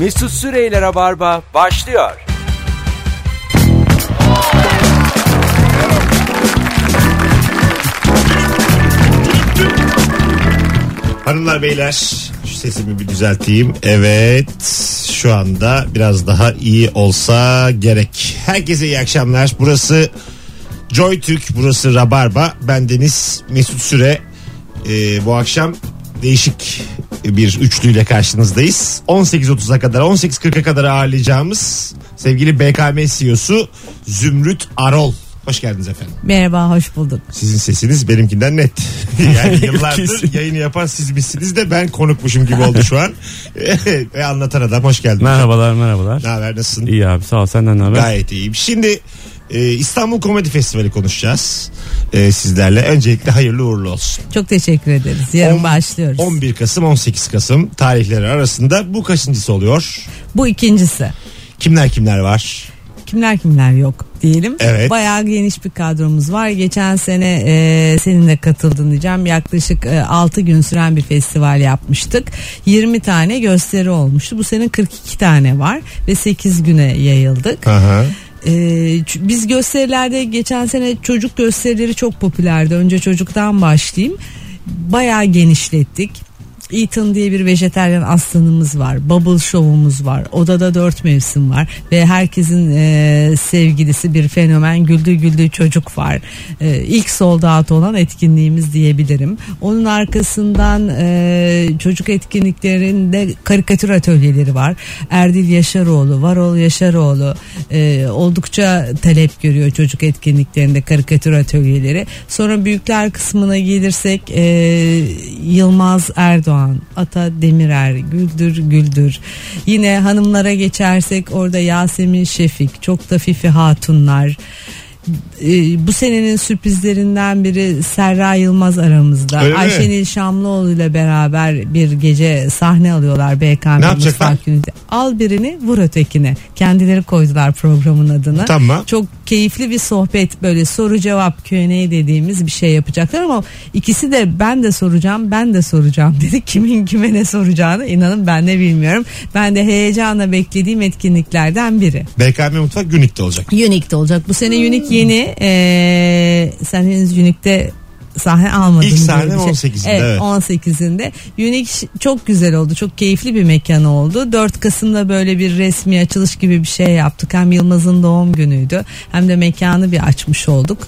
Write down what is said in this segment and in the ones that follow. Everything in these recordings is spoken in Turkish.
Mesut Süreyler'e barba başlıyor. Hanımlar beyler şu sesimi bir düzelteyim. Evet şu anda biraz daha iyi olsa gerek. Herkese iyi akşamlar. Burası Joy Türk, burası Rabarba. Ben Deniz Mesut Süre. Ee, bu akşam değişik bir üçlüyle karşınızdayız. 18.30'a kadar 18.40'a kadar ağırlayacağımız sevgili BKM CEO'su Zümrüt Arol. Hoş geldiniz efendim. Merhaba hoş bulduk. Sizin sesiniz benimkinden net. Yani yıllardır yayını yapan siz misiniz de ben konukmuşum gibi oldu şu an. Ve anlatan adam hoş geldin. Merhabalar merhabalar. Ne haber nasılsın? İyi abi sağ ol senden ne haber? Gayet iyiyim. Şimdi e, İstanbul Komedi Festivali konuşacağız e, sizlerle. Öncelikle hayırlı uğurlu olsun. Çok teşekkür ederiz. Yarın On- başlıyoruz. 11 Kasım 18 Kasım tarihleri arasında bu kaçıncısı oluyor? Bu ikincisi. Kimler kimler var? Kimler kimler yok diyelim. Evet. Bayağı geniş bir kadromuz var. Geçen sene e, senin de katıldın diyeceğim. Yaklaşık e, 6 gün süren bir festival yapmıştık. 20 tane gösteri olmuştu. Bu sene 42 tane var ve 8 güne yayıldık. Aha. Ee, biz gösterilerde geçen sene çocuk gösterileri çok popülerdi. Önce çocuktan başlayayım. Bayağı genişlettik. Ethan diye bir vejeteryan aslanımız var. Bubble Show'umuz var. Odada dört mevsim var. Ve herkesin e, sevgilisi bir fenomen güldü güldü çocuk var. E, ilk sold out olan etkinliğimiz diyebilirim. Onun arkasından e, çocuk etkinliklerinde karikatür atölyeleri var. Erdil Yaşaroğlu, Varol Yaşaroğlu e, oldukça talep görüyor çocuk etkinliklerinde karikatür atölyeleri. Sonra büyükler kısmına gelirsek e, Yılmaz Erdoğan, Ata Demirer, Güldür Güldür. Yine hanımlara geçersek orada Yasemin Şefik, çok da Fifi Hatunlar. E, bu senenin sürprizlerinden biri Serra Yılmaz aramızda. Öyle mi? Ayşenil Şamlıoğlu ile beraber bir gece sahne alıyorlar BKM Ne yapacaklar? Mutfak Günü'nde. Al birini vur ötekine. Kendileri koydular programın adını. Tamam. Çok keyifli bir sohbet böyle soru cevap Q&A dediğimiz bir şey yapacaklar ama ikisi de ben de soracağım ben de soracağım dedi. Kimin kime ne soracağını inanın ben de bilmiyorum. Ben de heyecanla beklediğim etkinliklerden biri. BKM Mutfak Günük'te olacak. Unique'de olacak. Bu sene Unique yeni. Ee, sen henüz Unique'de sahne almadın. İlk sahne şey. 18'inde, Evet, evet. 18'inde. Unique çok güzel oldu. Çok keyifli bir mekan oldu. 4 Kasım'da böyle bir resmi açılış gibi bir şey yaptık. Hem Yılmaz'ın doğum günüydü. Hem de mekanı bir açmış olduk.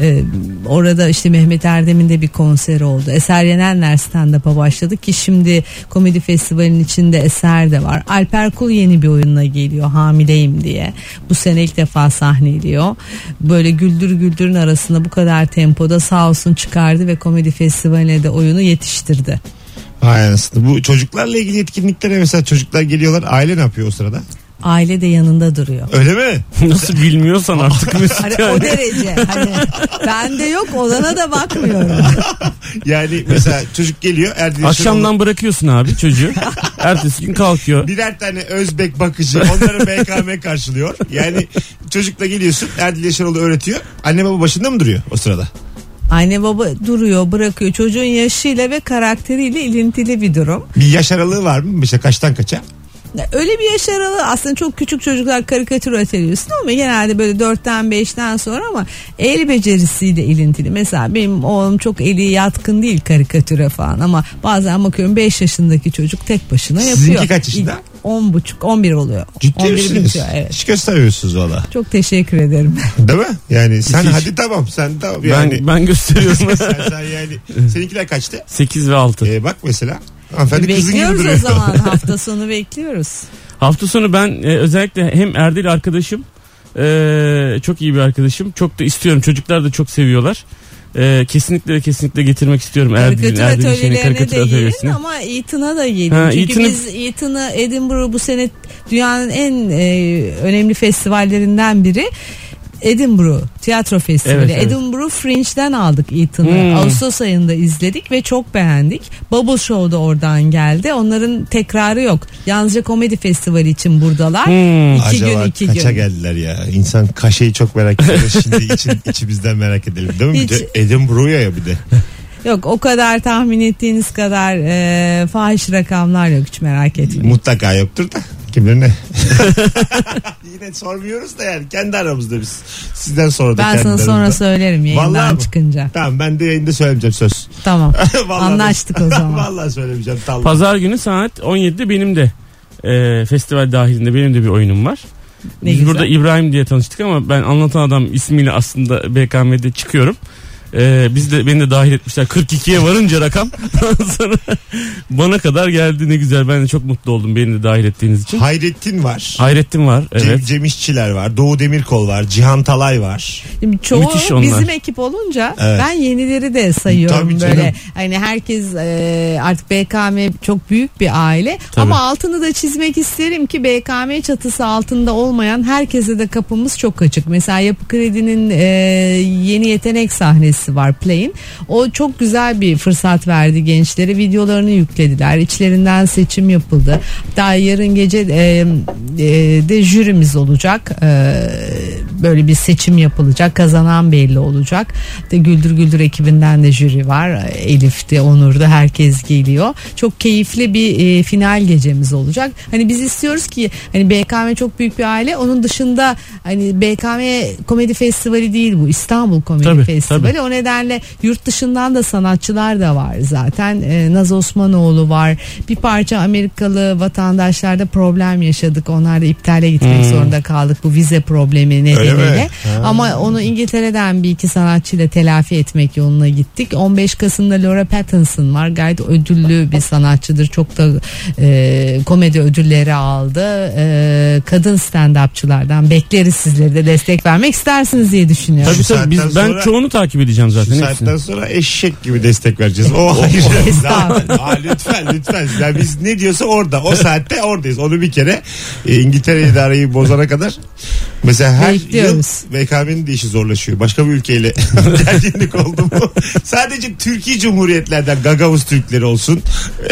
Ee, orada işte Mehmet Erdem'in de bir konseri oldu. Eser Yenenler stand-up'a başladı ki şimdi komedi festivalinin içinde Eser de var. Alper Kul yeni bir oyunla geliyor hamileyim diye. Bu sene ilk defa sahneliyor. Böyle güldür güldürün arasında bu kadar tempoda sağ olsun çıkardı ve komedi festivaline de oyunu yetiştirdi. Vay anasını. Bu çocuklarla ilgili etkinliklere mesela çocuklar geliyorlar. Aile ne yapıyor o sırada? Aile de yanında duruyor. Öyle mi? Nasıl bilmiyorsan artık Mesut Hani yani. o derece. Hani bende yok olana da bakmıyorum. Yani mesela çocuk geliyor. Erdinç Akşamdan bırakıyorsun abi çocuğu. Ertesi gün kalkıyor. birer tane Özbek bakıcı onları BKM karşılıyor. Yani çocukla geliyorsun Erdil Yaşaroğlu öğretiyor. Anne baba başında mı duruyor o sırada? Anne baba duruyor bırakıyor. Çocuğun yaşıyla ve karakteriyle ilintili bir durum. Bir yaş aralığı var mı? Mesela kaçtan kaça? Öyle bir yaş aralığı aslında çok küçük çocuklar karikatür atölyesin ama genelde böyle 4'ten 5'ten sonra ama el becerisiyle ilintili. Mesela benim oğlum çok eli yatkın değil karikatüre falan ama bazen bakıyorum 5 yaşındaki çocuk tek başına yapıyor. Sizinki kaç yaşında? 10 buçuk 11 oluyor. Ciddi 11 misiniz? bitiyor, evet. Hiç göstermiyorsunuz valla. Çok teşekkür ederim. Değil mi? Yani sen Hiç. hadi tamam sen tamam yani. Ben, ben gösteriyorum. sen, sen yani. Seninkiler kaçtı? 8 ve 6. Ee, bak mesela. Hanımefendi kızın gibi bekliyoruz duruyor. o zaman hafta sonu bekliyoruz. Hafta sonu ben e, özellikle hem Erdil arkadaşım e, çok iyi bir arkadaşım. Çok da istiyorum. Çocuklar da çok seviyorlar. E, kesinlikle ve kesinlikle getirmek istiyorum Erdil'in Karikatür Erdil'in şeyini, atölyelerine karikatür de gelin atölyesine. ama Ethan'a da gelin. Ha, Çünkü Ethan'ı- biz Ethan'ı Edinburgh bu sene dünyanın en e, önemli festivallerinden biri. Edinburgh Tiyatro Festivali. Evet, evet. Edinburgh Fringe'den aldık Ethan'ı. Hmm. Ağustos ayında izledik ve çok beğendik. Bubble Show da oradan geldi. Onların tekrarı yok. Yalnızca komedi festivali için buradalar. Hmm. İki Acaba gün iki kaça gün. geldiler ya? İnsan kaşeyi çok merak ediyor. Şimdi için, içimizden merak edelim değil mi? Bir Hiç- de Edinburgh'a ya bir de. Yok o kadar tahmin ettiğiniz kadar e, fahiş rakamlar yok hiç merak etmeyin. Mutlaka yoktur da. Kim ne? Yine sormuyoruz da yani kendi aramızda biz. Sizden sonra da Ben kendi sana sonra aramızda. söylerim Vallahi yayından mi? çıkınca. Tamam ben de yayında söylemeyeceğim söz. Tamam. Vallahi Anlaştık o zaman. Vallahi söylemeyeceğim. Tamam. Pazar günü saat 17'de benim de e, festival dahilinde benim de bir oyunum var. Ne Biz güzel. burada İbrahim diye tanıştık ama ben anlatan adam ismiyle aslında BKM'de çıkıyorum. Ee, biz de beni de dahil etmişler 42'ye varınca rakam sonra bana kadar geldi ne güzel ben de çok mutlu oldum beni de dahil ettiğiniz için. Hayrettin var. Hayrettin var Cem, evet. Cem İşçiler var. Doğu Demirkol var. Cihan Talay var. Şimdi çoğu Müthiş onlar. bizim ekip olunca Evet. ben yenileri de sayıyorum Tabii canım. böyle. Hani herkes e, artık BKM çok büyük bir aile Tabii. ama altını da çizmek isterim ki BKM çatısı altında olmayan herkese de kapımız çok açık. Mesela Yapı Kredi'nin e, yeni yetenek sahnesi var Play'in. O çok güzel bir fırsat verdi gençlere. Videolarını yüklediler. İçlerinden seçim yapıldı. Daha yarın gece e, e, de jürimiz olacak. E, böyle bir seçim yapılacak. Kazanan belli olacak. De Güldür Güldür ekibinden de jüri var. Elif'te, Onur'da herkes geliyor. Çok keyifli bir e, final gecemiz olacak. Hani biz istiyoruz ki hani BKM çok büyük bir aile. Onun dışında hani BKM Komedi Festivali değil bu. İstanbul Komedi Tabii, Festivali. tabii. O nedenle yurt dışından da sanatçılar da var zaten. E, Naz Osmanoğlu var. Bir parça Amerikalı vatandaşlarda problem yaşadık. Onlar da iptale gitmek Hmm. zorunda kaldık bu vize problemi nedeniyle. Ama onu İngiltere'den bir iki sanatçıyla telafi etmek yoluna gittik. 15 Kasım'da Laura Pattinson var. Gayet ödüllü bir sanatçıdır. Çok da e, komedi ödülleri aldı. E, kadın stand-upçılardan bekleriz sizleri de destek vermek istersiniz diye düşünüyorum. Tabii tabii biz, ben sonra- çoğunu takip edeceğim Şu zaten. hepsini. saatten sonra eşek gibi destek vereceğiz. O hayır. Estağfurullah. Aa, lütfen lütfen. Ya biz ne diyorsa orada. O saatte oradayız. Onu bir kere e, İngiltere idareyi bozana kadar mesela her Bekliyoruz. yıl BKM'nin de işi zorlaşıyor. Başka bir ülkeyle gerginlik oldu mu? Sadece Türkiye Cumhuriyetlerden Gagavuz Türkleri olsun.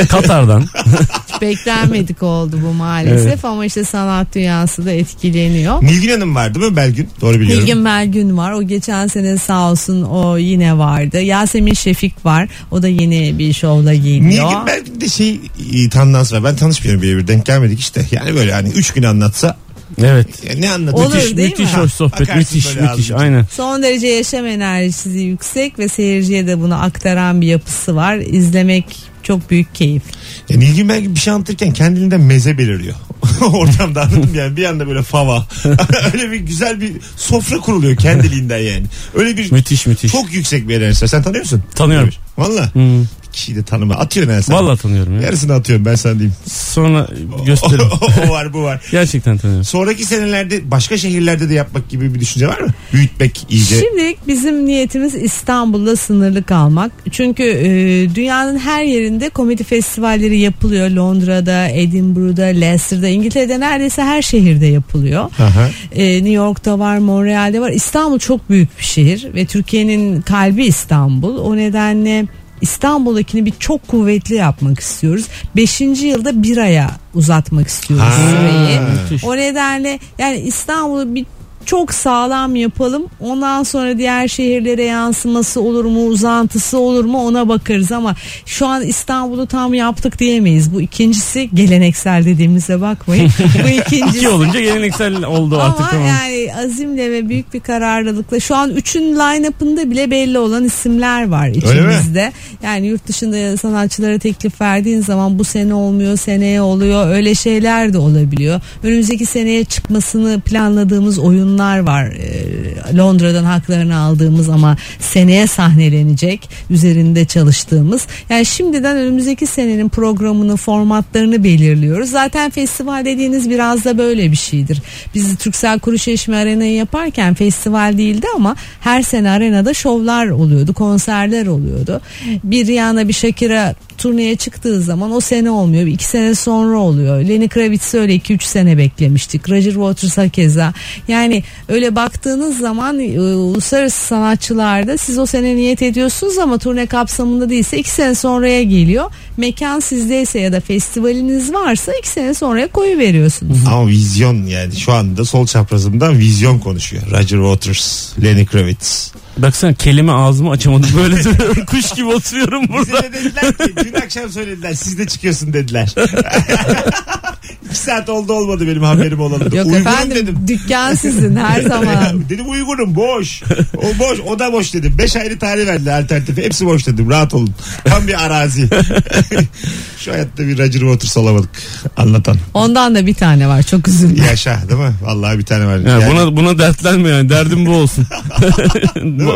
Katar'dan. Beklenmedik oldu bu maalesef Evet. ama işte sanat dünyası da etkileniyor. Nilgün Hanım var değil mi Belgün? Doğru biliyorum. Bilgin Belgün var. O geçen sene sağ olsun o yine vardı. Yasemin Şefik var. O da yeni bir şovla geliyor. Nilgün Belgün'de şey e, tandans var. Ben tanışmıyorum birebir. Denk gelmedik işte. Yani böyle hani üç gün anlatsa evet. ya ne anlatıyor? Olur, Müthiş değil müthiş mi? hoş sohbet Bakarsın müthiş müthiş ağzınıza. aynen. Son derece yaşam enerjisi yüksek ve seyirciye de bunu aktaran bir yapısı var. İzlemek çok büyük keyif. Ya Nilgün belki bir şey anlatırken kendiliğinden meze beliriyor. Ortamda anladın mı yani bir anda böyle fava. Öyle bir güzel bir sofra kuruluyor kendiliğinden yani. Öyle bir Müthiş müthiş. çok yüksek bir enerji. Sen tanıyor musun? Tanıyorum. Valla. Hmm. Kişiyi de tanıma. Atıyorsun yani sen. Vallahi tanıyorum ya. Yarısını atıyorum ben sana diyeyim. Sonra gösteririm. o var bu var. Gerçekten tanıyorum. Sonraki senelerde başka şehirlerde de yapmak gibi bir düşünce var mı? Büyütmek iyice. Şimdilik bizim niyetimiz İstanbul'da sınırlı kalmak. Çünkü e, dünyanın her yerinde komedi festivalleri yapılıyor. Londra'da, Edinburgh'da, Leicester'da, İngiltere'de neredeyse her şehirde yapılıyor. Aha. E, New York'ta var, Montreal'de var. İstanbul çok büyük bir şehir ve Türkiye'nin kalbi İstanbul. O nedenle İstanbul'dakini bir çok kuvvetli yapmak istiyoruz. Beşinci yılda bir aya uzatmak istiyoruz Ha. süreyi. Müthiş. O nedenle yani İstanbul'u bir çok sağlam yapalım. Ondan sonra diğer şehirlere yansıması olur mu, uzantısı olur mu ona bakarız ama şu an İstanbul'u tam yaptık diyemeyiz. Bu ikincisi geleneksel dediğimize bakmayın. Bu ikincisi. İki olunca geleneksel oldu artık Ama yani azimle ve büyük bir kararlılıkla şu an üçün line-up'ında bile belli olan isimler var mi? içimizde. Yani yurt dışında sanatçılara teklif verdiğin zaman bu sene olmuyor, seneye oluyor. Öyle şeyler de olabiliyor. Önümüzdeki seneye çıkmasını planladığımız oyunlar var. Ee, Londra'dan haklarını aldığımız ama seneye sahnelenecek. Üzerinde çalıştığımız. Yani şimdiden önümüzdeki senenin programını, formatlarını belirliyoruz. Zaten festival dediğiniz biraz da böyle bir şeydir. Biz Türksel Kuruçeşme Arena'yı yaparken festival değildi ama her sene arenada şovlar oluyordu, konserler oluyordu. Bir Rihanna bir Shakira turneye çıktığı zaman o sene olmuyor. iki sene sonra oluyor. Lenny Kravitz'i öyle 2-3 sene beklemiştik. Roger Waters'a keza. Yani öyle baktığınız zaman e, uluslararası sanatçılarda siz o sene niyet ediyorsunuz ama turne kapsamında değilse iki sene sonraya geliyor. Mekan sizdeyse ya da festivaliniz varsa iki sene sonraya koyu veriyorsunuz. Ama vizyon yani şu anda sol çaprazımdan vizyon konuşuyor. Roger Waters, Lenny Kravitz. Baksana kelime ağzımı açamadım böyle. Kuş gibi oturuyorum Bize burada. de dediler ki dün akşam söylediler siz de çıkıyorsun dediler. İki saat oldu olmadı benim haberim olalı. Yok Uygunum efendim dedim. dükkan sizin her zaman. dedim uygunum boş. O boş o da boş dedim. Beş ayrı tarih verdiler alternatif. Hepsi boş dedim rahat olun. Tam bir arazi. Şu hayatta bir Roger Waters olamadık. Anlatan. Ondan da bir tane var çok üzüldüm. Yaşa değil mi? Vallahi bir tane var. Yani Yani, buna buna dertlenme yani. Derdim bu olsun.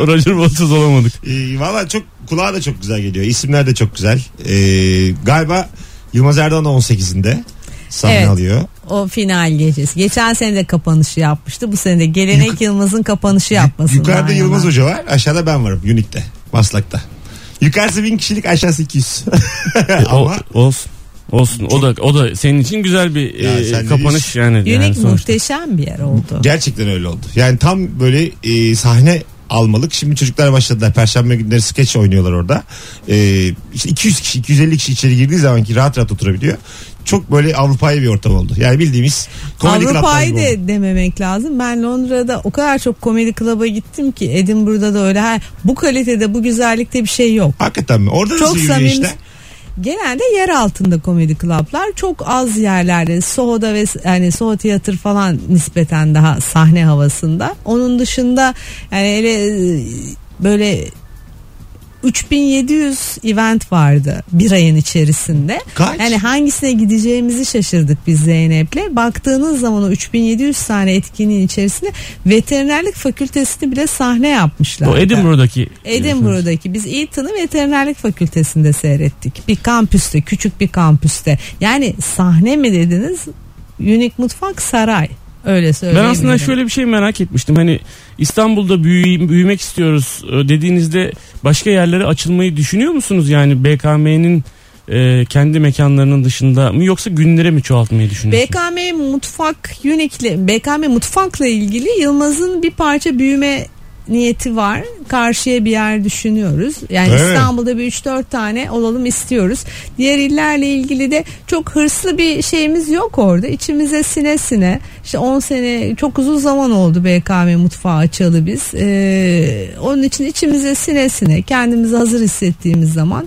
Roger Waters olamadık. e, Valla çok kulağa da çok güzel geliyor. İsimler de çok güzel. E, galiba Yılmaz Erdoğan da 18'inde sahne Evet. alıyor. O final gecesi. Geçen sene de kapanışı yapmıştı. Bu sene de Gelenek Yuk- Yılmaz'ın kapanışı yapmasın. Yukarıda Yılmaz Hoca var. Aşağıda ben varım. Unique'de. Maslak'ta. Yukarısı bin kişilik aşağısı 200. O, Ama olsun. Olsun. O da o da senin için güzel bir Ya e, kapanış yani. Unique yani sonuçta. muhteşem bir yer oldu. gerçekten öyle oldu. Yani tam böyle e, sahne almalık. Şimdi çocuklar başladılar. Perşembe günleri skeç oynuyorlar orada. E, işte 200 kişi 250 kişi içeri girdiği zaman ki rahat rahat oturabiliyor. Çok böyle Avrupa'yı bir ortam oldu. Yani bildiğimiz komedi Avrupa'yı de dememek lazım. Ben Londra'da o kadar çok komedi klaba gittim ki Edinburgh'da da öyle. Ha, bu kalitede bu güzellikte bir şey yok. Hakikaten mi? Orada Çok nasıl samimi. işte? Genelde yer altında komedi klaplar çok az yerlerde Soho'da ve yani Soho tiyatr falan nispeten daha sahne havasında. Onun dışında yani hele e, böyle 3700 event vardı bir ayın içerisinde. Kaç? Yani hangisine gideceğimizi şaşırdık biz Zeynep'le. Baktığınız zaman o 3700 tane etkinliğin içerisinde veterinerlik fakültesini bile sahne yapmışlar. O Edinburgh'daki. Edinburgh'daki biz Eton'u veterinerlik fakültesinde seyrettik. Bir kampüste, küçük bir kampüste. Yani sahne mi dediniz? Unique Mutfak Saray. Öyle Ben söyleyeyim. aslında şöyle bir şey merak etmiştim. Hani İstanbul'da büyü- büyümek istiyoruz e, dediğinizde başka yerlere açılmayı düşünüyor musunuz? Yani BKM'nin e, kendi mekanlarının dışında mı yoksa günlere mi çoğaltmayı düşünüyorsunuz? BKM Mutfak Unique'le BKM Mutfak'la ilgili Yılmaz'ın bir parça büyüme niyeti var. Karşıya bir yer düşünüyoruz. Yani Evet. İstanbul'da bir 3-4 tane olalım istiyoruz. Diğer illerle ilgili de çok hırslı bir şeyimiz yok orada. İçimize sine sine. İşte 10 sene çok uzun zaman oldu BKM mutfağı açalı biz. Ee, onun için içimize sine sine kendimizi hazır hissettiğimiz zaman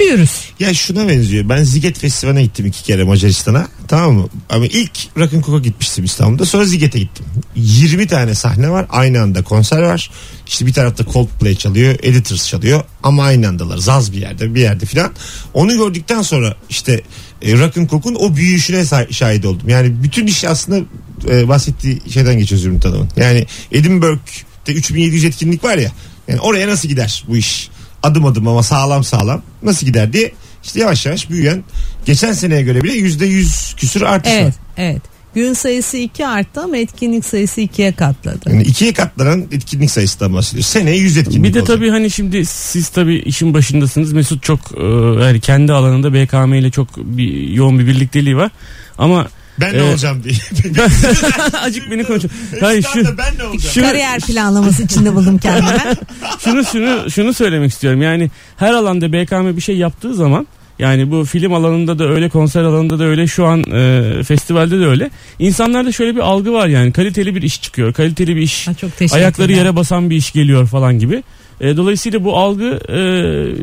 büyürüz. Ya şuna benziyor. Ben Ziget Festivali'ne gittim iki kere Macaristan'a. Tamam mı? Ama ilk Rock'n'Coke'a gitmiştim İstanbul'da. Sonra Ziget'e gittim. 20 tane sahne var. Aynı anda konser var. İşte bir tarafta Coldplay çalıyor. Editors çalıyor. Ama aynı andalar. Zaz bir yerde bir yerde filan. Onu gördükten sonra işte e, Rock'n'Coke'un o büyüyüşüne şahit oldum. Yani bütün iş aslında e, bahsettiği şeyden geçiyor Zümrüt Hanım'ın. Yani Edinburgh'de 3700 etkinlik var ya. Yani oraya nasıl gider bu iş? Adım adım ama sağlam sağlam nasıl gider diye işte yavaş yavaş büyüyen geçen seneye göre bile yüzde yüz küsür artış Evet, var. evet. Gün sayısı 2 arttı ama etkinlik sayısı 2'ye katladı. Yani ikiye katlanan etkinlik sayısından bahsediyor. Seneye yüz etkinlik Bir de olacak. tabii hani şimdi siz tabii işin başındasınız. Mesut çok e, yani kendi alanında BKM ile çok bir yoğun bir birlikteliği var. Ama Ben ne olacağım diye. acık beni konuşuyor. Hayır şu ben ne olacağım? Şu- Kariyer planlaması içinde buldum kendime. şunu şunu şunu söylemek istiyorum. Yani her alanda BKM bir şey yaptığı zaman yani bu film alanında da öyle, konser alanında da öyle, şu an e, festivalde de öyle. İnsanlarda şöyle bir algı var yani kaliteli bir iş çıkıyor, kaliteli bir iş, Ha, çok ayakları yere basan bir iş geliyor falan gibi. E, dolayısıyla bu algı e,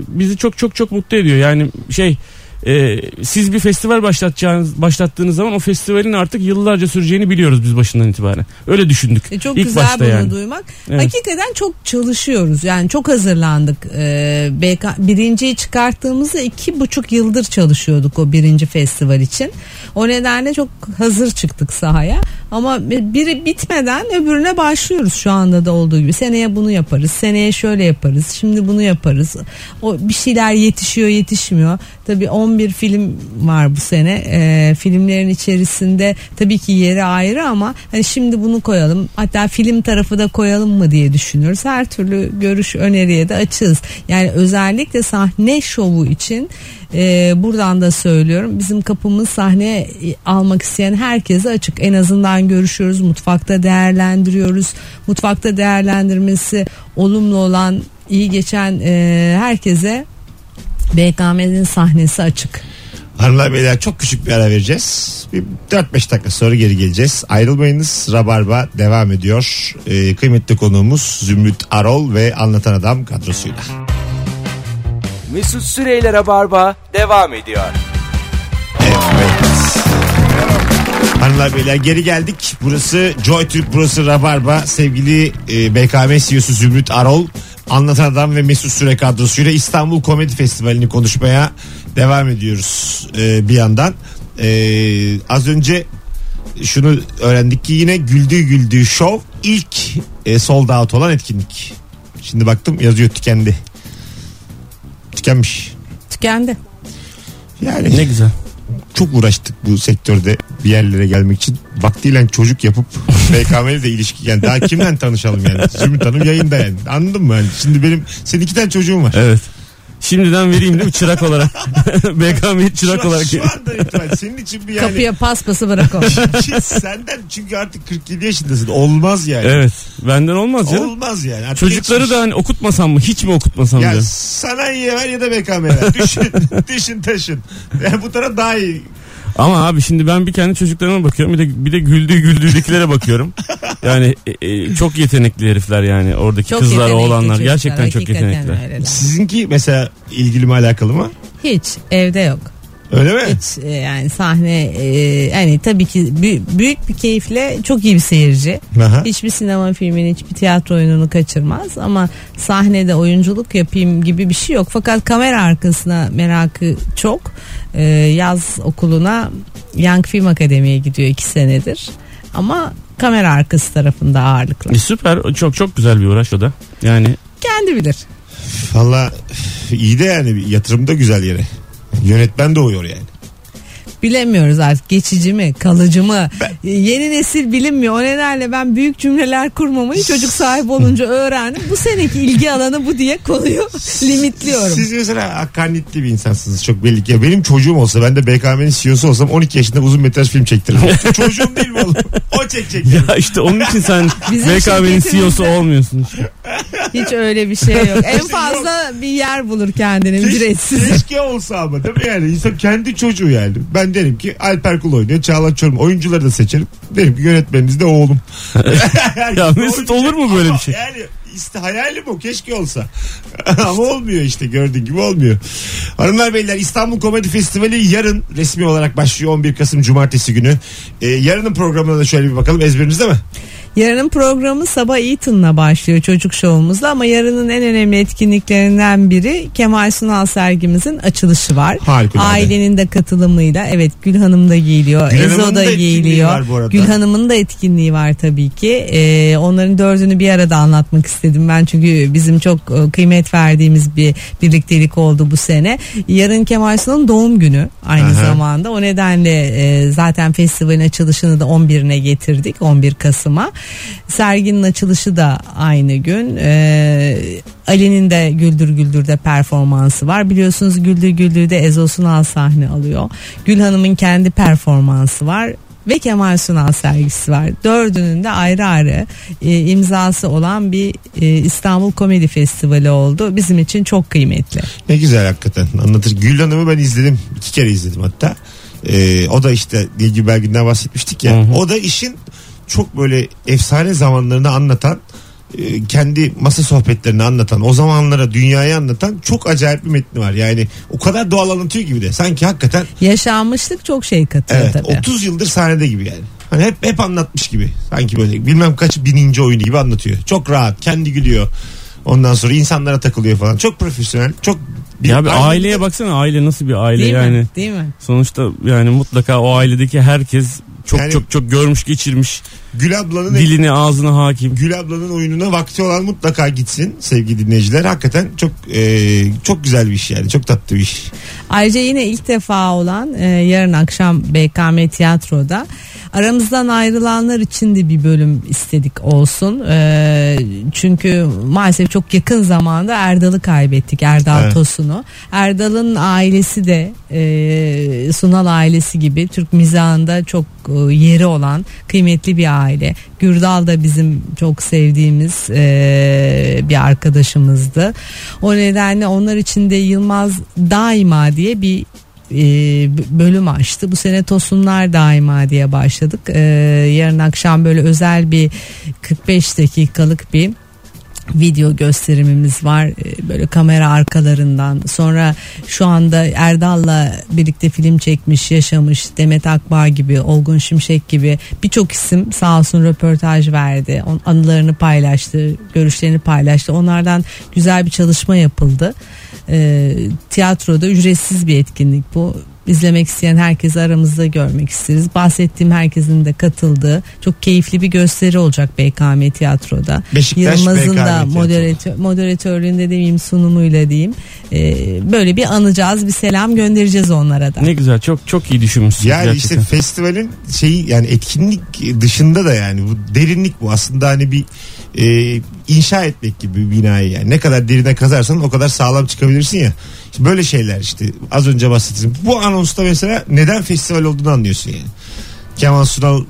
bizi çok çok çok mutlu ediyor. Yani şey e, siz bir festival başlatacağınız başlattığınız zaman o festivalin artık yıllarca süreceğini biliyoruz biz başından itibaren. Öyle düşündük. E, çok İlk güzel başta bunu yani. duymak. Evet. Hakikaten çok çalışıyoruz. Yani çok hazırlandık. Ee, BK, birinciyi çıkarttığımızda iki buçuk yıldır çalışıyorduk o birinci festival için. O nedenle çok hazır çıktık sahaya. Ama biri bitmeden öbürüne başlıyoruz şu anda da olduğu gibi. Seneye bunu yaparız. Seneye şöyle yaparız. Şimdi bunu yaparız. O bir şeyler yetişiyor yetişmiyor. Tabii 11 film var bu sene. Ee, filmlerin içerisinde tabii ki yeri ayrı ama hani şimdi bunu koyalım. Hatta film tarafı da koyalım mı diye düşünüyoruz. Her türlü görüş öneriye de açığız. Yani özellikle sahne şovu için e, buradan da söylüyorum. Bizim kapımız sahne almak isteyen herkese açık. En azından görüşüyoruz. Mutfakta değerlendiriyoruz. Mutfakta değerlendirmesi olumlu olan iyi geçen e, herkese BKM'nin sahnesi açık. Hanımlar beyler çok küçük bir ara vereceğiz. Bir 4-5 dakika sonra geri geleceğiz. Ayrılmayınız. Rabarba devam ediyor. Ee, kıymetli konuğumuz Zümrüt Arol ve Anlatan Adam kadrosuyla. Mesut Süreyler'e barba devam ediyor. Evet. Hanımlar beyler geri geldik. Burası Joy Türk, burası Rabarba. Sevgili e, BKM CEO'su Zümrüt Arol, Anlatan Adam ve Mesut Süre kadrosuyla İstanbul Komedi Festivali'ni konuşmaya devam ediyoruz e, bir yandan. E, az önce şunu öğrendik ki yine güldüğü güldüğü şov ilk e, sold out olan etkinlik. Şimdi baktım yazıyor tükendi. Tükenmiş. Tükendi. Yani Ne güzel. çok uğraştık bu sektörde bir yerlere gelmek için. Vaktiyle çocuk yapıp BKM'yle de ilişki yani daha kimden tanışalım yani. Zümrüt Hanım yayında yani. Anladın mı? Yani şimdi benim senin iki tane çocuğum var. Evet. Şimdiden vereyim değil mi çırak olarak? BKM çırak şu, olarak. şu anda itibaren senin için bir yani. Kapıya paspası bırak o. Senden çünkü artık 47 yaşındasın. Olmaz yani. Evet. Benden olmaz canım. Olmaz yani. Artık Çocukları geçmiş. da hani okutmasam mı? Hiç mi okutmasam ya diyor. sanayiye ver ya da BKM'ye ver. Düşün, düşün taşın. Yani bu taraf daha iyi. Ama abi şimdi ben bir kendi çocuklarıma bakıyorum bir de bir de güldüğü güldüğüdekilere bakıyorum. Yani e, e, çok yetenekli herifler yani oradaki Çok kızlar yetenekli oğlanlar çocuklar, gerçekten çok hakikaten yetenekli. öyleler. Sizinki mesela ilgili mi alakalı mı? Hiç evde yok. Öyle mi? Hiç e, yani sahne e, yani tabii ki bü- büyük bir keyifle çok iyi bir seyirci. Aha. Hiçbir sinema filmini, hiçbir tiyatro oyununu kaçırmaz ama sahnede oyunculuk yapayım gibi bir şey yok. Fakat kamera arkasına merakı çok. E, yaz okuluna Young Film Akademi'ye gidiyor iki senedir. Ama kamera arkası tarafında ağırlıklı. E, süper çok çok güzel bir uğraş o da. Yani Kendi bilir. Valla iyi de yani yatırım da güzel yere. Yönetmen de uyuyor yani. Bilemiyoruz artık geçici mi kalıcı mı yeni nesil bilinmiyor o nedenle ben büyük cümleler kurmamayı çocuk sahibi olunca öğrendim bu seneki ilgi alanı bu diye konuyu limitliyorum. Siz mesela hakkaniyetli bir insansınız çok belli ki. Benim çocuğum olsa ben de BKM'nin CEO'su olsam 12 yaşında uzun metraj film çektiririm. Çocuğum değil mi oğlum? O çekecek. ya işte onun için sen BKM'nin CEO'su olmuyorsun. işte. Hiç öyle bir şey yok en fazla bir yer bulur kendini ücretsiz. Keşke olsa ama değil mi yani? İnsan kendi çocuğu yani. Ben derim ki Alper Kul oynuyor. Çağla Çorum. Oyuncuları da seçerim. Derim ki yönetmeniniz de oğlum. Ya Mesut olur mu böyle bir şey? Yani işte hayalim o keşke olsa. Ama olmuyor işte gördüğün gibi olmuyor. Hanımlar beyler İstanbul Komedi Festivali yarın resmi olarak başlıyor 11 Kasım Cumartesi günü. Ee, yarının programına da şöyle bir bakalım ezberinizde mi? Yarının programı sabah Eaton'la başlıyor çocuk şovumuzla ama yarının en önemli etkinliklerinden biri Kemal Sunal sergimizin açılışı var. Harikulade. Ailenin de katılımıyla evet Gül Hanım da giyiliyor, Gül Ezo da arada. Gül Hanım'ın da etkinliği var tabii ki. Ee, onların dördünü bir arada anlatmak istedim ben çünkü bizim çok e, kıymet verdiğimiz bir birliktelik oldu bu sene. Yarın Kemal Sunal'ın doğum günü aynı Aha. zamanda. O nedenle e, zaten festivalin açılışını da 11'ine getirdik 11 Kasım'a. Serginin açılışı da aynı gün. Ee, Ali'nin de Güldür Güldür'de performansı var. Biliyorsunuz Güldür Güldür'de Ezo Sunal sahne alıyor. Gül Hanım'ın kendi performansı var ve Kemal Sunal sergisi var. Dördünün de ayrı ayrı e, imzası olan bir e, İstanbul Komedi Festivali oldu. Bizim için çok kıymetli. Ne güzel hakikaten anlatır. Gül Hanım'ı ben izledim. iki kere izledim hatta. Ee, o da işte Dilgi Belgin'den bahsetmiştik ya. Hı hı. O da işin çok böyle efsane zamanlarını anlatan e, kendi masa sohbetlerini anlatan o zamanlara dünyayı anlatan çok acayip bir metni var. Yani o kadar doğal anlatıyor gibi de. Sanki hakikaten Yaşanmışlık çok şey katıyor evet, tabii. 30 yıldır sahnede gibi yani. Hani hep hep anlatmış gibi. Sanki böyle bilmem kaç bininci oyunu gibi anlatıyor. Çok rahat, kendi gülüyor. Ondan sonra insanlara takılıyor falan. Çok profesyonel, çok bir Ya bir aileye baksana aile nasıl bir aile Değil yani. mi? Değil mi? Sonuçta yani mutlaka o ailedeki herkes çok Yani- çok çok görmüş geçirmiş. Gül ablanın Diline ağzına hakim. Gül ablanın oyununa vakti olan mutlaka gitsin sevgili dinleyiciler. Hakikaten çok e, çok güzel bir iş yani. Çok tatlı bir iş. Ayrıca yine ilk defa olan e, yarın akşam BKM Tiyatro'da aramızdan ayrılanlar için de bir bölüm istedik olsun. E, çünkü maalesef çok yakın zamanda Erdal'ı kaybettik Erdal Evet. Tosun'u. Erdal'ın ailesi de e, Sunal ailesi gibi Türk mizahında çok e, yeri olan kıymetli bir aile. Gürdal da bizim çok sevdiğimiz e, bir arkadaşımızdı. O nedenle onlar için de Yılmaz daima diye bir e, b- bölüm açtı. Bu sene Tosunlar daima diye başladık. E, yarın akşam böyle özel bir 45 dakikalık bir video gösterimimiz var. E, böyle kamera arkalarından. Sonra şu anda Erdal'la birlikte film çekmiş yaşamış Demet Akbağ gibi Olgun Şimşek gibi birçok isim sağ olsun röportaj verdi. Anılarını paylaştı görüşlerini paylaştı. Onlardan güzel bir çalışma yapıldı E, tiyatroda ücretsiz bir etkinlik bu izlemek isteyen herkesi aramızda görmek isteriz. Bahsettiğim herkesin de katıldığı çok keyifli bir gösteri olacak BKM Tiyatro'da. Beşiktaş Yılmaz'ın BKM da moderatör, moderatörlüğünde demeyeyim sunumuyla diyeyim. Ee, böyle bir anacağız bir selam göndereceğiz onlara da. Ne güzel çok çok iyi düşünmüşsünüz Yani gerçekten. işte festivalin şeyi yani etkinlik dışında da yani bu derinlik bu aslında hani bir e, inşa etmek gibi bir binayı yani ne kadar derine kazarsan o kadar sağlam çıkabilirsin ya. İşte böyle şeyler işte az önce bahsettim. Bu anonsta mesela neden festival olduğunu anlıyorsun yani. Kemal Sunal,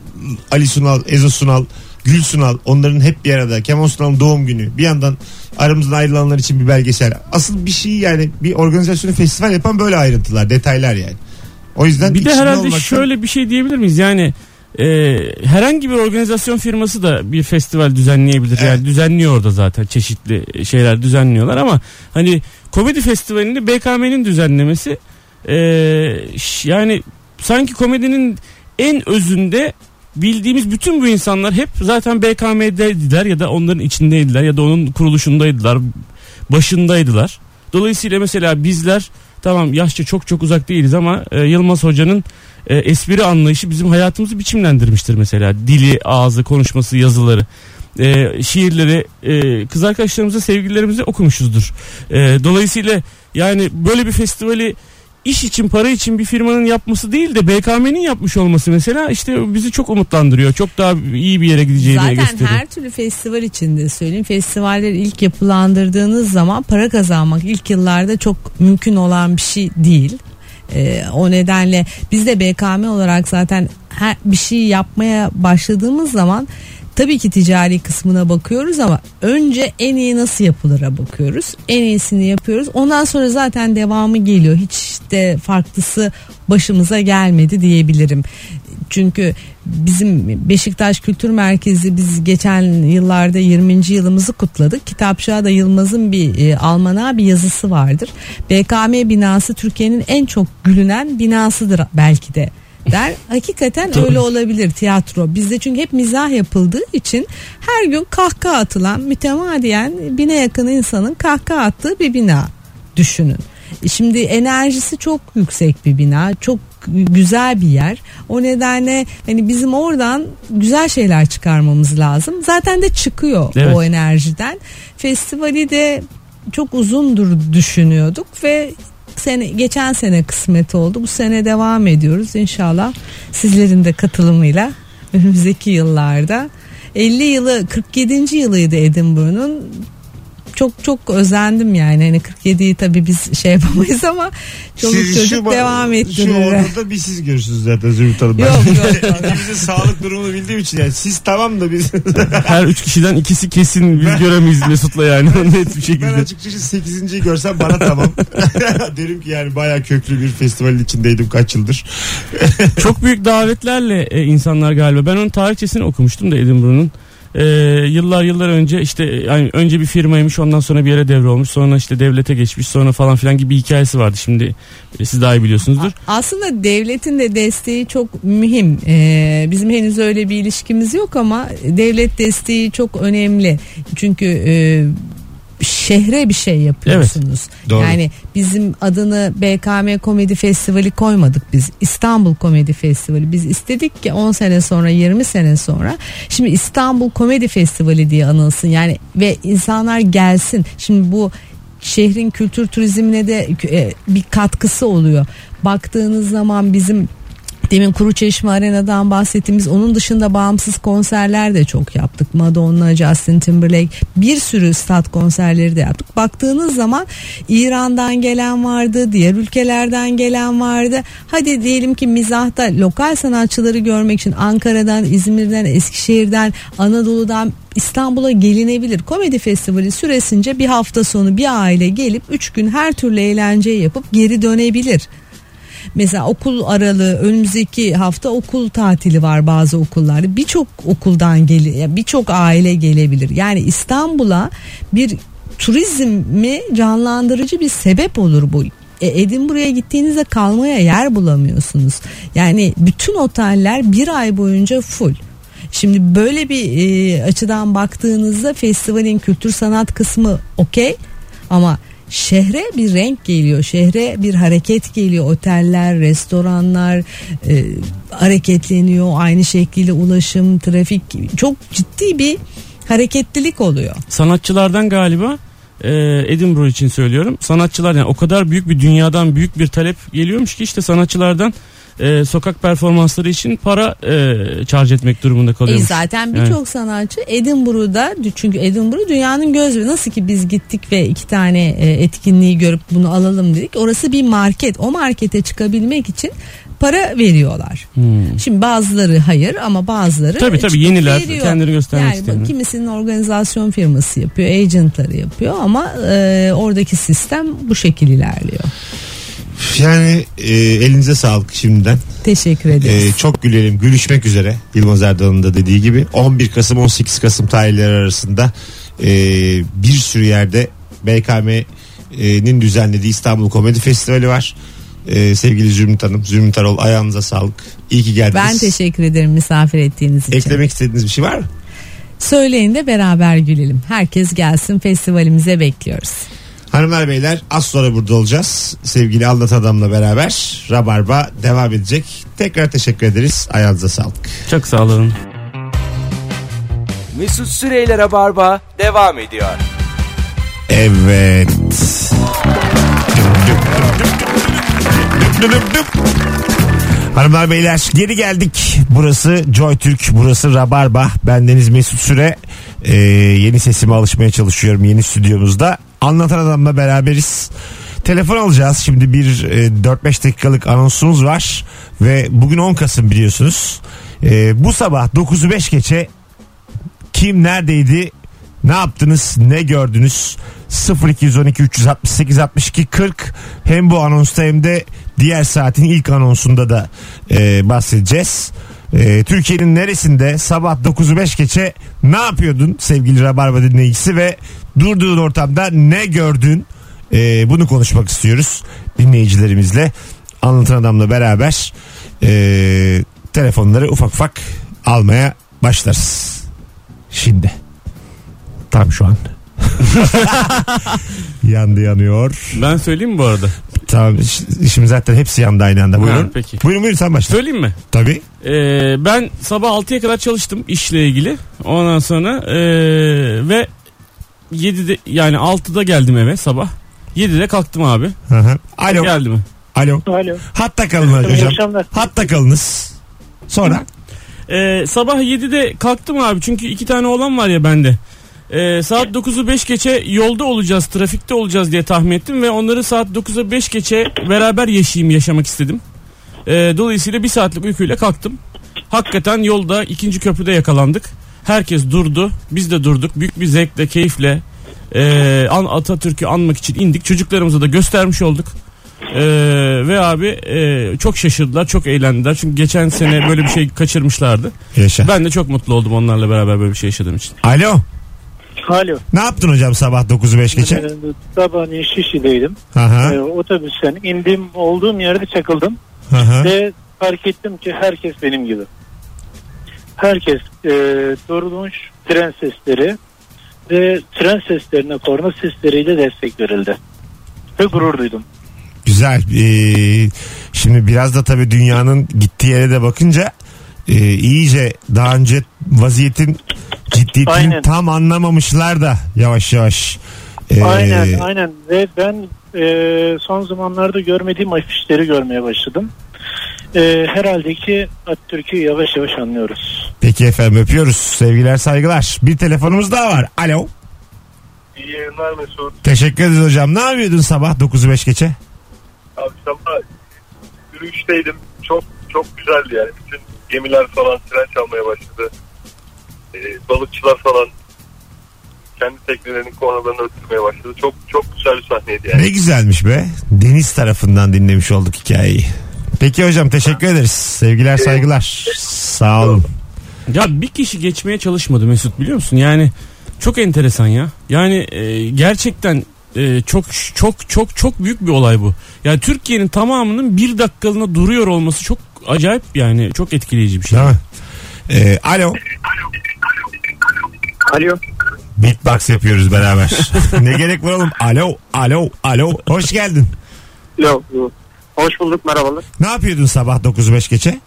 Ali Sunal, Ezo Sunal, Gül Sunal onların hep bir arada. Kemal Sunal'ın doğum günü. Bir yandan aramızdan ayrılanlar için bir belgesel. Asıl bir şey yani bir organizasyonu festival yapan böyle ayrıntılar, detaylar yani. O yüzden Bir de herhalde olmaktan- şöyle bir şey diyebilir miyiz? Yani e, herhangi bir organizasyon firması da bir festival düzenleyebilir. Evet. Yani düzenliyor orada zaten çeşitli şeyler düzenliyorlar ama hani komedi festivalini BKM'nin düzenlemesi e, yani sanki komedinin en özünde bildiğimiz bütün bu insanlar hep zaten BKM'deydiler ya da onların içindeydiler ya da onun kuruluşundaydılar, başındaydılar. Dolayısıyla mesela bizler tamam yaşça çok çok uzak değiliz ama e, Yılmaz Hoca'nın e, espri anlayışı bizim hayatımızı biçimlendirmiştir mesela. Dili, ağzı, konuşması, yazıları. E, şiirleri e, kız arkadaşlarımıza sevgililerimize okumuşuzdur. E, dolayısıyla yani böyle bir festivali iş için para için bir firmanın yapması değil de BKM'nin yapmış olması mesela işte bizi çok umutlandırıyor. Çok daha iyi bir yere gideceğini Zaten gösteriyor. her türlü festival içinde söyleyeyim. Festivaller ilk yapılandırdığınız zaman para kazanmak ilk yıllarda çok mümkün olan bir şey değil. Ee, o nedenle biz de BKM olarak zaten her bir şey yapmaya başladığımız zaman tabii ki ticari kısmına bakıyoruz ama önce en iyi nasıl yapılır'a bakıyoruz. En iyisini yapıyoruz. Ondan sonra zaten devamı geliyor. Hiç de farklısı başımıza gelmedi diyebilirim. Çünkü bizim Beşiktaş Kültür Merkezi biz geçen yıllarda 20. yılımızı kutladık. Kitapçığa da Yılmaz'ın bir e, almanağı bir yazısı vardır. BKM binası Türkiye'nin en çok gülünen binasıdır belki de der. Hakikaten Doğru. öyle olabilir tiyatro. Bizde çünkü hep mizah yapıldığı için her gün kahkaha atılan mütemadiyen bine yakın insanın kahkaha attığı bir bina düşünün. Şimdi enerjisi çok yüksek bir bina. Çok güzel bir yer. O nedenle hani bizim oradan güzel şeyler çıkarmamız lazım. Zaten de çıkıyor Evet. o enerjiden. Festivali de çok uzundur düşünüyorduk ve sene geçen sene kısmet oldu. Bu sene devam ediyoruz inşallah. Sizlerin de katılımıyla önümüzdeki yıllarda 50 yılı 47. yılıydı Edinburgh'un çok çok özendim yani. Hani 47'yi tabii biz şey yapamayız ama çoluk Siz çocuk şu- devam Şu ettirirler. ortada bir siz görürsünüz zaten Zümrüt Hanım. Ben Yok, yok. Hepimizin sağlık durumunu bildiğim için yani siz tamam da biz Her üç kişiden ikisi kesin biz göremeyiz Mesut'la yani net bir ben şekilde. açıkçası 8.yi görsem bana tamam. Derim ki yani baya köklü bir festivalin içindeydim kaç yıldır. Çok büyük davetlerle e, insanlar galiba. Ben onun tarihçesini okumuştum da Edinburgh'un. E, yıllar yıllar önce işte yani önce bir firmaymış ondan sonra bir yere devrolmuş sonra işte devlete geçmiş sonra falan filan gibi bir hikayesi vardı şimdi e, siz daha iyi biliyorsunuzdur. Aslında devletin de desteği çok mühim. Ee, bizim henüz öyle bir ilişkimiz yok ama devlet desteği çok önemli. Çünkü e, şehre bir şey yapıyorsunuz. Doğru. Yani bizim adını BKM Komedi Festivali koymadık biz. İstanbul Komedi Festivali. Biz istedik ki 10 sene sonra 20 sene sonra şimdi İstanbul Komedi Festivali diye anılsın. Yani ve insanlar gelsin. Şimdi bu şehrin kültür turizmine de e, bir katkısı oluyor. Baktığınız zaman bizim Demin Kuru Çeşme Arena'dan bahsettiğimiz onun dışında bağımsız konserler de çok yaptık. Madonna, Justin Timberlake bir sürü stat konserleri de yaptık. Baktığınız zaman İran'dan gelen vardı, diğer ülkelerden gelen vardı. Hadi diyelim ki mizahta lokal sanatçıları görmek için Ankara'dan, İzmir'den, Eskişehir'den, Anadolu'dan İstanbul'a gelinebilir. Komedi festivali süresince bir hafta sonu bir aile gelip 3 gün her türlü eğlenceyi yapıp geri dönebilir. Mesela okul aralığı önümüzdeki hafta okul tatili var bazı okullarda. Birçok okuldan gele birçok aile gelebilir. Yani İstanbul'a bir turizmi canlandırıcı bir sebep olur bu. E, Edinburgh'a gittiğinizde kalmaya yer bulamıyorsunuz. Yani bütün oteller bir ay boyunca full. Şimdi böyle bir e, açıdan baktığınızda festivalin kültür sanat kısmı okey ama şehre bir renk geliyor. Şehre bir hareket geliyor. Oteller, restoranlar e, hareketleniyor. Aynı şekilde ulaşım, trafik çok ciddi bir hareketlilik oluyor. Sanatçılardan galiba e, Edinburgh için söylüyorum. Sanatçılar yani o kadar büyük bir dünyadan büyük bir talep geliyormuş ki işte sanatçılardan e, sokak performansları için para e, charge etmek durumunda E kalıyormuş. zaten birçok sanatçı Edinburgh'da çünkü Edinburgh dünyanın gözü nasıl ki biz gittik ve iki tane e, etkinliği görüp bunu alalım dedik. Orası bir market. O markete çıkabilmek için para veriyorlar. Hmm. Şimdi bazıları hayır ama bazıları Tabii tabii yeniler veriyor. kendini göstermek yani isteyenler. kimisinin organizasyon firması yapıyor, agentları yapıyor ama e, oradaki sistem bu şekil ilerliyor. Yani e, elinize sağlık şimdiden. Teşekkür ederiz. E, çok gülelim. Gülüşmek üzere. Yılmaz Erdoğan'ın da dediği gibi. 11 Kasım 18 Kasım tarihleri arasında e, bir sürü yerde BKM'nin düzenlediği İstanbul Komedi Festivali var. E, sevgili Zümrüt Hanım, Zümrüt Arol ayağınıza sağlık. İyi ki geldiniz. ben teşekkür ederim misafir ettiğiniz için. Eklemek istediğiniz bir şey var mı? Söyleyin de beraber gülelim. Herkes gelsin festivalimize bekliyoruz. Hanımlar beyler az sonra burada olacağız. Sevgili Anlat Adam'la beraber Rabarba devam edecek. Tekrar teşekkür ederiz. Ayağınıza sağlık. Çok sağ olun. Mesut Süreyler'e barba devam ediyor. Evet. Düp düp düp düp. Hanımlar beyler geri geldik. Burası Joy Türk, burası Rabarba. Ben Deniz Mesut Süre. Ee, yeni sesime alışmaya çalışıyorum yeni stüdyomuzda. Anlatan adamla beraberiz. Telefon alacağız. Şimdi bir e, 4-5 dakikalık anonsumuz var. Ve bugün 10 Kasım biliyorsunuz. Ee, bu sabah 9'u 5 geçe kim neredeydi ne yaptınız ne gördünüz 0212 368 62 40 hem bu anonsta hem de diğer saatin ilk anonsunda da e, bahsedeceğiz. E, Türkiye'nin neresinde sabah 9'u 5 geçe ne yapıyordun sevgili Rabarba dinleyicisi ve durduğun ortamda ne gördün E, bunu konuşmak istiyoruz dinleyicilerimizle anlatan adamla beraber e, telefonları ufak ufak almaya başlarız. Şimdi. Tam şu an. Yandı yanıyor. Ben söyleyeyim mi bu arada? Tamam iş- işim zaten hepsi yandı aynı anda. Buyurun. Ha, peki. Buyurun buyurun sen başla. Söyleyeyim mi? Tabii. Ee, ben sabah 6'ya kadar çalıştım işle ilgili. Ondan sonra ee, ve 7'de yani 6'da geldim eve sabah. 7'de kalktım abi. Hı hı. Alo. Geldi mi? Alo. Alo. Hatta kalın İyi hocam. akşamlar. Hatta kalınız. Sonra. Ee, sabah 7'de kalktım abi çünkü iki tane oğlan var ya bende. Ee, saat 9'u 5 geçe yolda olacağız, trafikte olacağız diye tahmin ettim ve onları saat 9'a 5 geçe beraber yaşayayım, yaşamak istedim. Ee, dolayısıyla bir saatlik uykuyla kalktım. Hakikaten yolda ikinci köprüde yakalandık. Herkes durdu, biz de durduk. Büyük bir zevkle, keyifle e, an Atatürk'ü anmak için indik. Çocuklarımıza da göstermiş olduk. Ee, ve abi e, çok şaşırdılar, çok eğlendiler. Çünkü geçen sene böyle bir şey kaçırmışlardı. Yaşa. Ben de çok mutlu oldum onlarla beraber böyle bir şey yaşadığım için. Alo. Alo. Ne yaptın hocam sabah 9'u 5 geçe? Ee, Sabahleyin Şişli'deydim. Ee, otobüsten indim. Olduğum yerde çakıldım. Hı. Ve fark ettim ki herkes benim gibi. Herkes e, durmuş tren sesleri ve tren seslerine korna sesleriyle destek verildi. Ve gurur duydum. Güzel. Ee, şimdi biraz da tabii dünyanın gittiği yere de bakınca e, iyice daha önce vaziyetin ciddiyetini Aynen. tam anlamamışlar da yavaş yavaş. Ee, Aynen aynen ve ben e, son zamanlarda görmediğim afişleri görmeye başladım. E, herhalde ki Atatürk'ü yavaş yavaş anlıyoruz. Peki efendim öpüyoruz. Sevgiler saygılar. Bir telefonumuz daha var. Alo. İyi yayınlar Mesut. Teşekkür ederiz hocam. Ne yapıyordun sabah 9'u 5 geçe? Abi sabah yürüyüşteydim. Çok çok güzeldi yani. Bütün gemiler falan tren çalmaya başladı. Ee, balıkçılar falan kendi teknelerinin kornalarını öttürmeye başladı. Çok çok güzel bir sahneydi yani. Ne güzelmiş be. Deniz tarafından dinlemiş olduk hikayeyi. Peki hocam teşekkür ederiz. Sevgiler saygılar. Sağ olun. Ya bir kişi geçmeye çalışmadı Mesut biliyor musun? Yani çok enteresan ya. Yani e, gerçekten e, çok çok çok çok büyük bir olay bu. Yani Türkiye'nin tamamının bir dakikalığına duruyor olması çok acayip yani çok etkileyici bir şey. Mi? Ee, alo. Alo. Beatbox yapıyoruz beraber. ne gerek var oğlum? Alo, alo, alo. Hoş geldin. Alo. Hoş bulduk merhabalar. Ne yapıyordun sabah 9.05 geçe?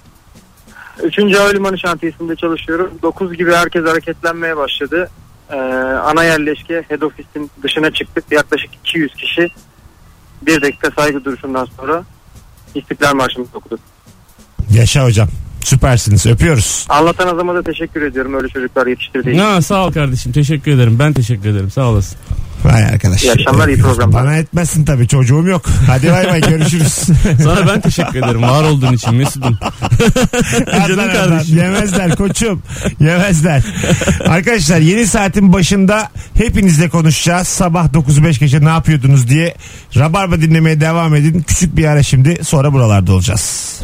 Üçüncü Havalimanı şantiyesinde çalışıyorum. 9 gibi herkes hareketlenmeye başladı. Ee, ana yerleşke head office'in dışına çıktık. Yaklaşık 200 kişi bir dakika saygı duruşundan sonra İstiklal Marşı'mızı okuduk. Yaşa hocam. Süpersiniz. Öpüyoruz. Anlatan adama da teşekkür ediyorum öyle çocuklar yetiştirdiği için. Ha, sağ ol kardeşim teşekkür ederim ben teşekkür ederim sağ olasın. Vay arkadaş. İyi akşamlar, iyi programlar. Bana etmezsin tabii çocuğum yok. Hadi bay bay görüşürüz. Sana ben teşekkür ederim var olduğun için Mesut'um. Canım kardeşim. Yemezler koçum. Yemezler. Arkadaşlar yeni saatin başında hepinizle konuşacağız. Sabah 9.05 gece ne yapıyordunuz diye. Rabarba dinlemeye devam edin. Küçük bir ara şimdi sonra buralarda olacağız.